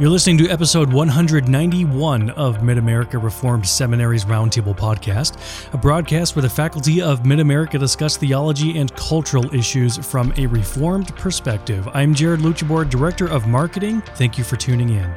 You're listening to episode 191 of Mid America Reformed Seminary's Roundtable Podcast, a broadcast where the faculty of Mid America discuss theology and cultural issues from a Reformed perspective. I'm Jared Luchabor, Director of Marketing. Thank you for tuning in.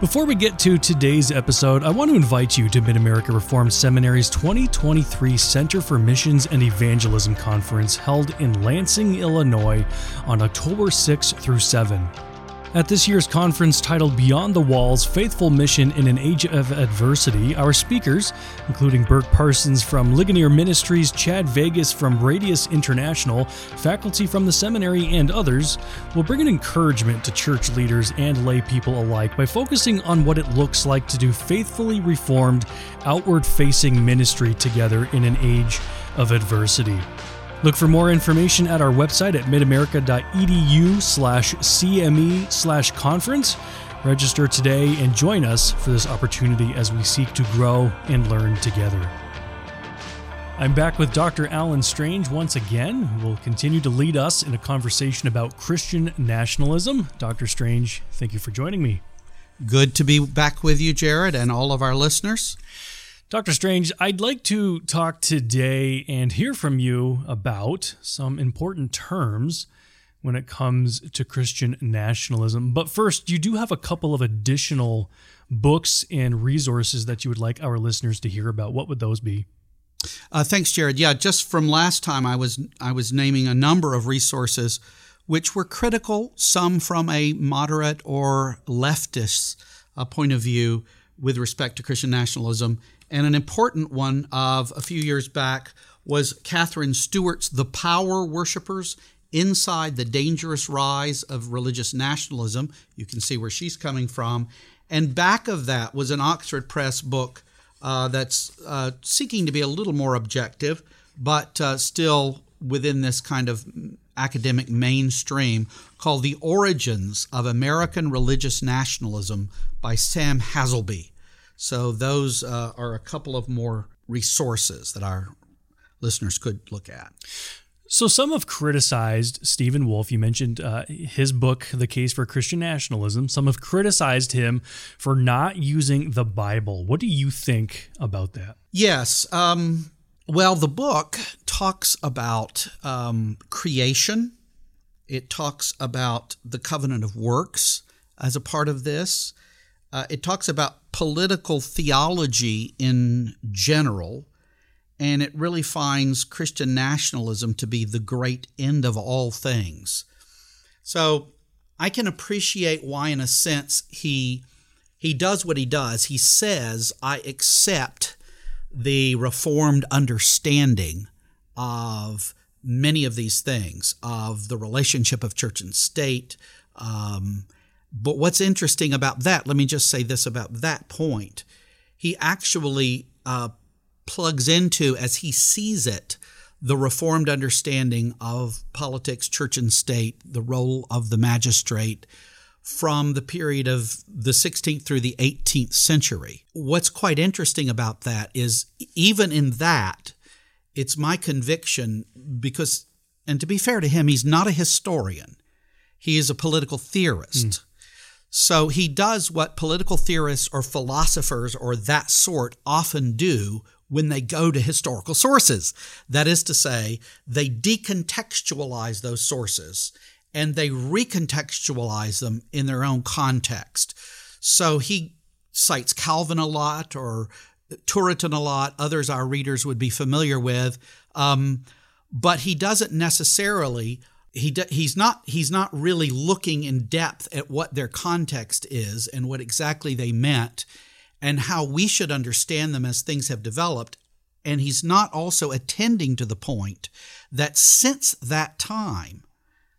Before we get to today's episode, I want to invite you to Mid America Reformed Seminary's 2023 Center for Missions and Evangelism Conference held in Lansing, Illinois on October 6 through 7. At this year's conference titled Beyond the Walls Faithful Mission in an Age of Adversity, our speakers, including Burk Parsons from Ligonier Ministries, Chad Vegas from Radius International, faculty from the seminary, and others, will bring an encouragement to church leaders and lay people alike by focusing on what it looks like to do faithfully reformed, outward facing ministry together in an age of adversity. Look for more information at our website at midamerica.edu slash CME slash conference. Register today and join us for this opportunity as we seek to grow and learn together. I'm back with Dr. Alan Strange once again, who will continue to lead us in a conversation about Christian nationalism. Dr. Strange, thank you for joining me. Good to be back with you, Jared, and all of our listeners. Dr. Strange, I'd like to talk today and hear from you about some important terms when it comes to Christian nationalism. But first, you do have a couple of additional books and resources that you would like our listeners to hear about. What would those be? Uh, thanks, Jared. Yeah, just from last time, I was I was naming a number of resources which were critical, some from a moderate or leftist uh, point of view with respect to Christian nationalism, and an important one of a few years back was Katherine Stewart's The Power Worshippers Inside the Dangerous Rise of Religious Nationalism. You can see where she's coming from. And back of that was an Oxford Press book uh, that's uh, seeking to be a little more objective, but uh, still within this kind of academic mainstream called The Origins of American Religious Nationalism by Sam Haselby. So those uh, are a couple of more resources that our listeners could look at. So some have criticized Stephen Wolfe. You mentioned uh, his book, The Case for Christian Nationalism. Some have criticized him for not using the Bible. What do you think about that? Yes. Um, well, the book talks about um, creation. It talks about the covenant of works as a part of this. Uh, it talks about political theology in general, and it really finds Christian nationalism to be the great end of all things. So I can appreciate why, in a sense, he he does what he does. He says, "I accept the reformed understanding of many of these things, of the relationship of church and state." Um, but what's interesting about that, let me just say this about that point. He actually uh, plugs into, as he sees it, the reformed understanding of politics, church, and state, the role of the magistrate from the period of the 16th through the 18th century. What's quite interesting about that is, even in that, it's my conviction because, and to be fair to him, he's not a historian, he is a political theorist. Mm. So he does what political theorists or philosophers or that sort often do when they go to historical sources. That is to say, they decontextualize those sources and they recontextualize them in their own context. So he cites Calvin a lot or Turretin a lot, others our readers would be familiar with, um, but he doesn't necessarily he he's not he's not really looking in depth at what their context is and what exactly they meant and how we should understand them as things have developed. And he's not also attending to the point that since that time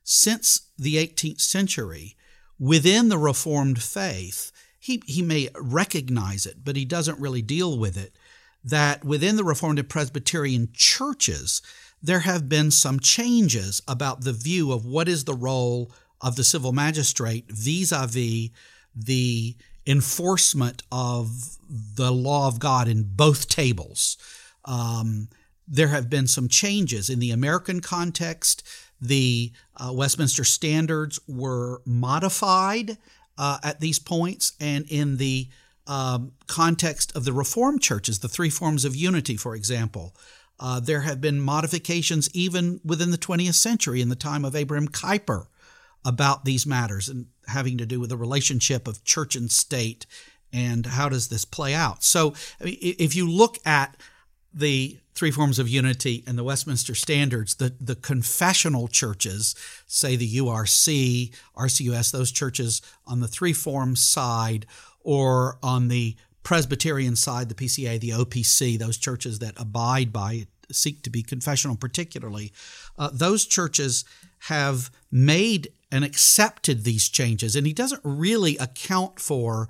since the 18th century within the reformed faith he he may recognize it but he doesn't really deal with it that within the reformed and presbyterian churches there have been some changes about the view of what is the role of the civil magistrate vis a vis the enforcement of the law of God in both tables. Um, there have been some changes in the American context. The uh, Westminster Standards were modified uh, at these points, and in the um, context of the Reformed churches, the three forms of unity, for example. Uh, there have been modifications even within the 20th century in the time of Abraham Kuyper about these matters and having to do with the relationship of church and state and how does this play out. So if you look at the three forms of unity and the Westminster Standards, the, the confessional churches, say the URC, RCUS, those churches on the three forms side, or on the Presbyterian side, the PCA, the OPC, those churches that abide by it, seek to be confessional, particularly, uh, those churches have made and accepted these changes. And he doesn't really account for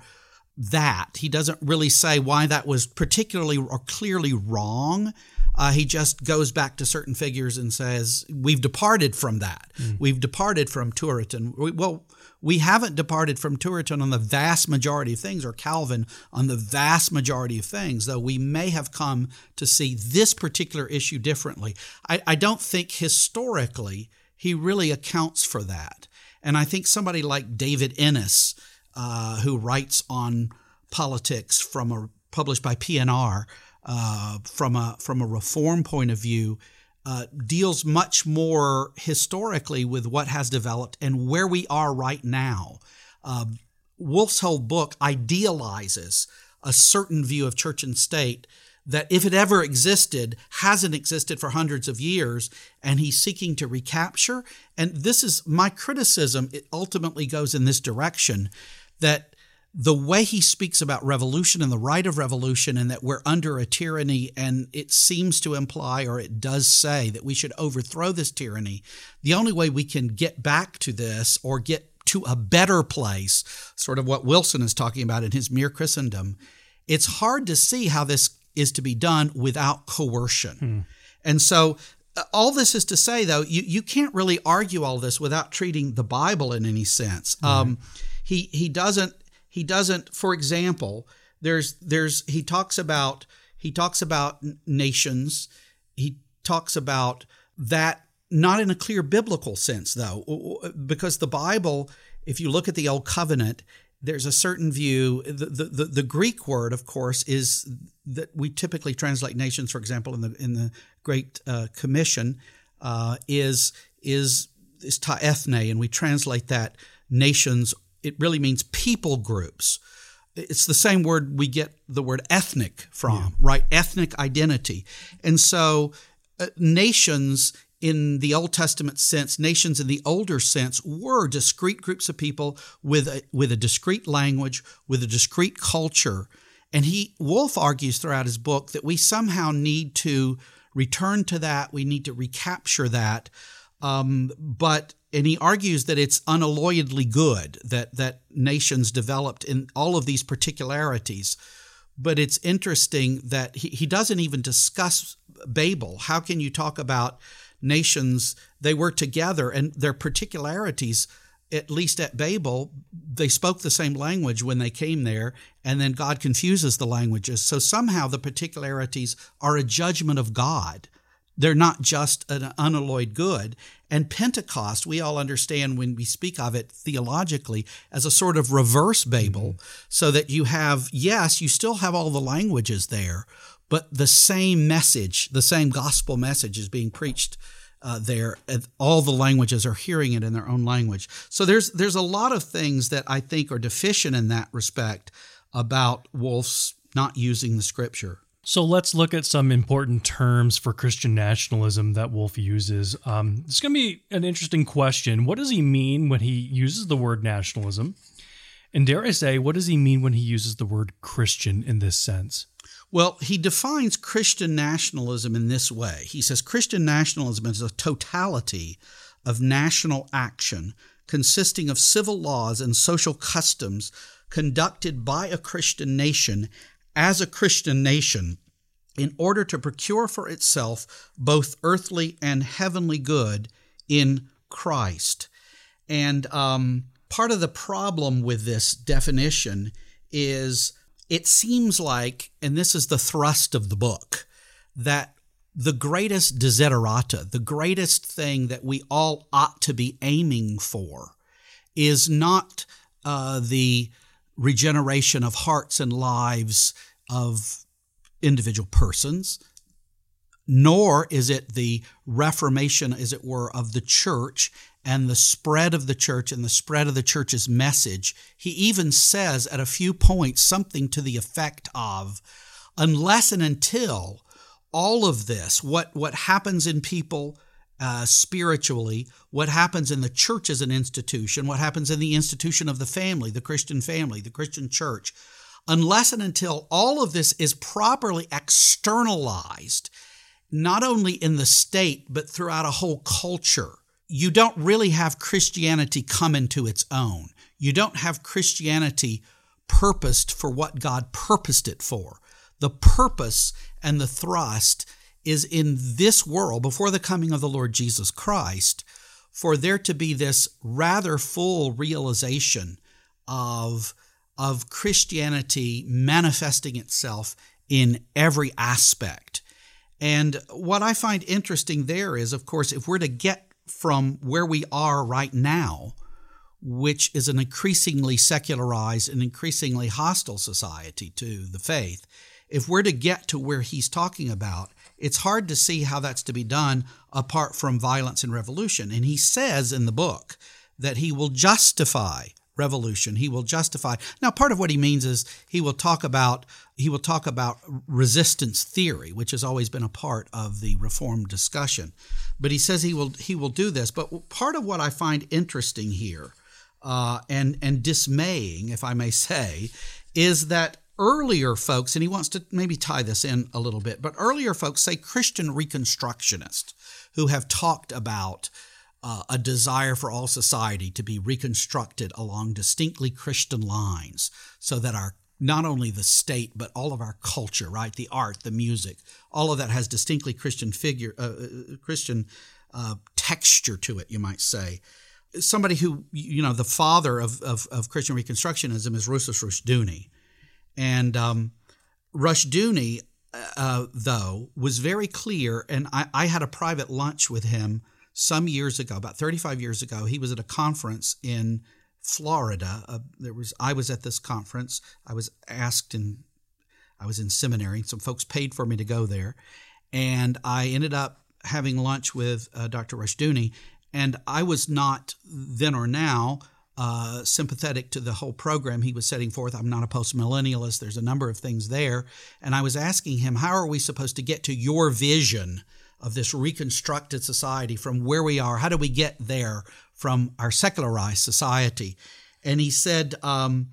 that. He doesn't really say why that was particularly or clearly wrong. Uh, he just goes back to certain figures and says, We've departed from that. Mm. We've departed from Turretin. Well, we haven't departed from Turretin on the vast majority of things, or Calvin on the vast majority of things, though we may have come to see this particular issue differently. I, I don't think historically he really accounts for that. And I think somebody like David Ennis, uh, who writes on politics from a published by PNR uh, from a from a reform point of view, uh, deals much more historically with what has developed and where we are right now. Uh, Wolfe's whole book idealizes a certain view of church and state that if it ever existed, hasn't existed for hundreds of years, and he's seeking to recapture. And this is my criticism, it ultimately goes in this direction that the way he speaks about revolution and the right of revolution and that we're under a tyranny and it seems to imply or it does say that we should overthrow this tyranny the only way we can get back to this or get to a better place sort of what wilson is talking about in his mere christendom it's hard to see how this is to be done without coercion. Hmm. And so uh, all this is to say, though, you, you can't really argue all this without treating the Bible in any sense. Mm-hmm. Um, he he doesn't he doesn't. For example, there's there's he talks about he talks about nations. He talks about that not in a clear biblical sense, though, because the Bible, if you look at the Old Covenant, there's a certain view. The, the, the, Greek word, of course, is that we typically translate nations, for example, in the in the Great uh, Commission, uh, is is is ta ethne, and we translate that nations. It really means people groups. It's the same word we get the word ethnic from, yeah. right? Ethnic identity, and so uh, nations in the Old Testament sense, nations in the older sense were discrete groups of people with a, with a discrete language, with a discrete culture. And he Wolfe argues throughout his book that we somehow need to return to that. We need to recapture that. Um, but and he argues that it's unalloyedly good that that nations developed in all of these particularities. But it's interesting that he, he doesn't even discuss Babel. How can you talk about nations, they were together and their particularities, at least at Babel, they spoke the same language when they came there, and then God confuses the languages. So somehow the particularities are a judgment of God. They're not just an unalloyed good. And Pentecost, we all understand when we speak of it theologically as a sort of reverse Babel, mm-hmm. so that you have, yes, you still have all the languages there, but the same message, the same gospel message is being preached uh, there. All the languages are hearing it in their own language. So there's there's a lot of things that I think are deficient in that respect about Wolfe's not using the scripture. So let's look at some important terms for Christian nationalism that Wolfe uses. Um, it's going to be an interesting question. What does he mean when he uses the word nationalism? And dare I say, what does he mean when he uses the word Christian in this sense? Well, he defines Christian nationalism in this way. He says Christian nationalism is a totality of national action consisting of civil laws and social customs conducted by a Christian nation as a Christian nation in order to procure for itself both earthly and heavenly good in Christ. And um, part of the problem with this definition is it seems like, and this is the thrust of the book, that the greatest desiderata, the greatest thing that we all ought to be aiming for, is not uh, the regeneration of hearts and lives of individual persons, nor is it the reformation, as it were, of the church and the spread of the church and the spread of the church's message. He even says at a few points something to the effect of, unless and until all of this, what, what happens in people uh, spiritually, what happens in the church as an institution, what happens in the institution of the family, the Christian family, the Christian church, unless and until all of this is properly externalized, not only in the state, but throughout a whole culture, you don't really have Christianity come into its own. You don't have Christianity purposed for what God purposed it for. The purpose and the thrust is in this world, before the coming of the Lord Jesus Christ, for there to be this rather full realization of, of Christianity manifesting itself in every aspect. And what I find interesting there is, of course, if we're to get from where we are right now, which is an increasingly secularized and increasingly hostile society to the faith, if we're to get to where he's talking about, it's hard to see how that's to be done apart from violence and revolution. And he says in the book that he will justify revolution. He will justify. Now, part of what he means is he will talk about he will talk about resistance theory, which has always been a part of the reform discussion. But he says he will he will do this. But part of what I find interesting here uh, and and dismaying, if I may say, is that earlier folks, and he wants to maybe tie this in a little bit, but earlier folks, say Christian Reconstructionists, who have talked about uh, a desire for all society to be reconstructed along distinctly Christian lines so that our not only the state but all of our culture right? The art the music all of that has distinctly christian figure uh, uh christian uh, texture to it you might say. Somebody who you know the father of, of, of christian reconstructionism is Rousas Rushdoony and um, Rushdoony, uh, though, was very clear, and I, I, had a private lunch with him some years ago, about 35 years ago. He was at a conference in Florida. Uh, there was I was at this conference. I was asked, and I was in seminary. Some folks paid for me to go there, and I ended up having lunch with uh, Dr. Rushdoony. And I was not then or now uh, sympathetic to the whole program he was setting forth. I'm not a postmillennialist. There's a number of things there. And I was asking him, how are we supposed to get to your vision of this reconstructed society from where we are? How do we get there from our secularized society? And he said, um,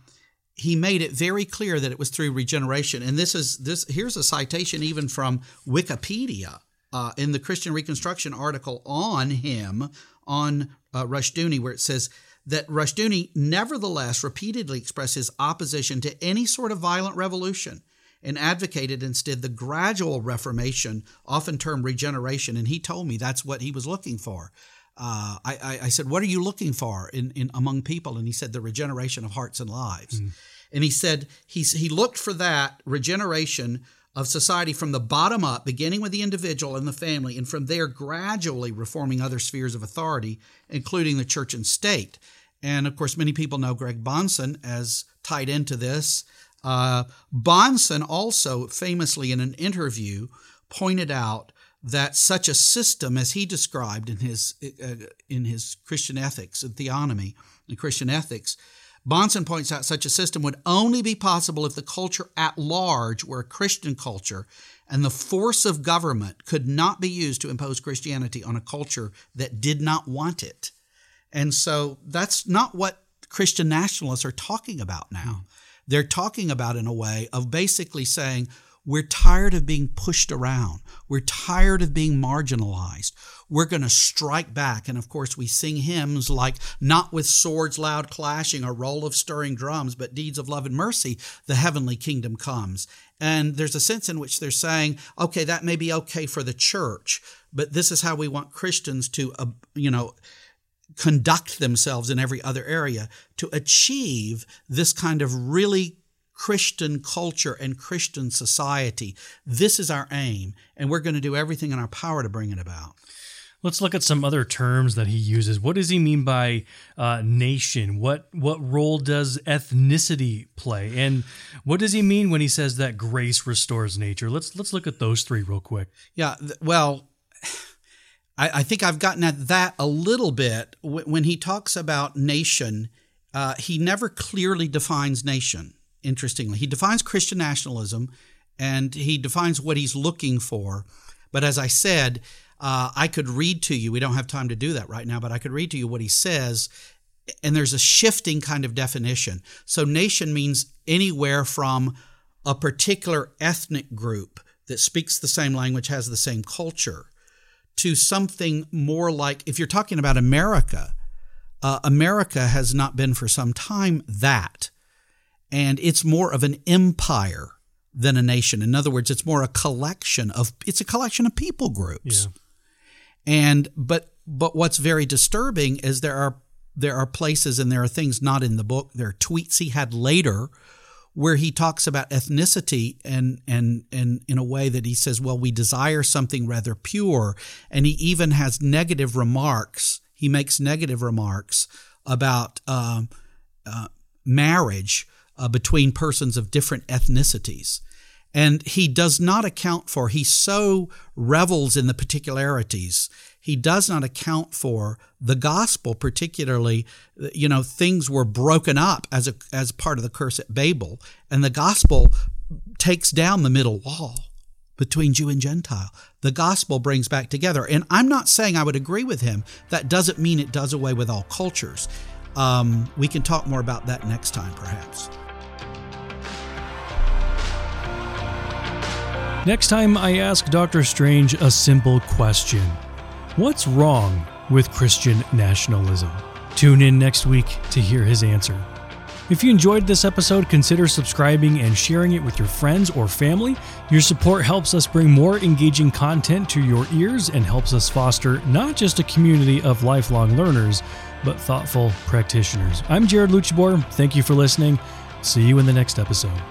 he made it very clear that it was through regeneration. And this is this. Here's a citation even from Wikipedia uh, in the Christian Reconstruction article on him on uh, Rushdoony, where it says that Rushdoony nevertheless repeatedly expressed his opposition to any sort of violent revolution and advocated instead the gradual reformation, often termed regeneration. And he told me that's what he was looking for. Uh, I, I, said, "What are you looking for in, in among people?" And he said, "The regeneration of hearts and lives." Mm. And he said he's, he looked for that regeneration of society from the bottom up, beginning with the individual and the family, and from there gradually reforming other spheres of authority, including the church and state. And of course, many people know Greg Bahnsen as tied into this. Uh, Bahnsen also famously, in an interview, pointed out that such a system, as he described in his uh, in his Christian ethics and theonomy and Christian ethics, Bahnsen points out such a system would only be possible if the culture at large were a Christian culture, and the force of government could not be used to impose Christianity on a culture that did not want it. And so that's not what Christian nationalists are talking about now. They're talking about in a way of basically saying, we're tired of being pushed around. We're tired of being marginalized. We're going to strike back. And of course, we sing hymns like, Not with swords loud clashing or roll of stirring drums, but deeds of love and mercy, the heavenly kingdom comes. And there's a sense in which they're saying, okay, that may be okay for the church, but this is how we want Christians to, uh, you know, conduct themselves in every other area to achieve this kind of really Christian culture and Christian society. This is our aim, and we're going to do everything in our power to bring it about. Let's look at some other terms that he uses. What does he mean by uh, nation? What what role does ethnicity play? And what does he mean when he says that grace restores nature? Let's let's look at those three real quick. Yeah, well, I, I think I've gotten at that a little bit when he talks about nation. Uh, he never clearly defines nation. Interestingly, he defines Christian nationalism, and he defines what he's looking for. But as I said, uh, I could read to you. We don't have time to do that right now, but I could read to you what he says. And there's a shifting kind of definition. So, nation means anywhere from a particular ethnic group that speaks the same language, has the same culture, to something more like if you're talking about America, uh, America has not been for some time that. And it's more of an empire than a nation. In other words, it's more a collection of it's a collection of people groups. Yeah. And but but what's very disturbing is there are there are places and there are things not in the book. There are tweets he had later where he talks about ethnicity and and and in a way that he says, well, we desire something rather pure, and he even has negative remarks. He makes negative remarks about um, uh, marriage uh, between persons of different ethnicities. And he does not account for, he so revels in the particularities, he does not account for the gospel, particularly, you know, things were broken up as a as part of the curse at Babel, and the gospel takes down the middle wall between Jew and Gentile. The gospel brings back together. And I'm not saying I would agree with him. That doesn't mean it does away with all cultures. Um, we can talk more about that next time, perhaps. Next time, I ask Dr. Strange a simple question What's wrong with Christian nationalism? Tune in next week to hear his answer. If you enjoyed this episode, consider subscribing and sharing it with your friends or family. Your support helps us bring more engaging content to your ears and helps us foster not just a community of lifelong learners, but thoughtful practitioners. I'm Jared Luchabor. Thank you for listening. See you in the next episode.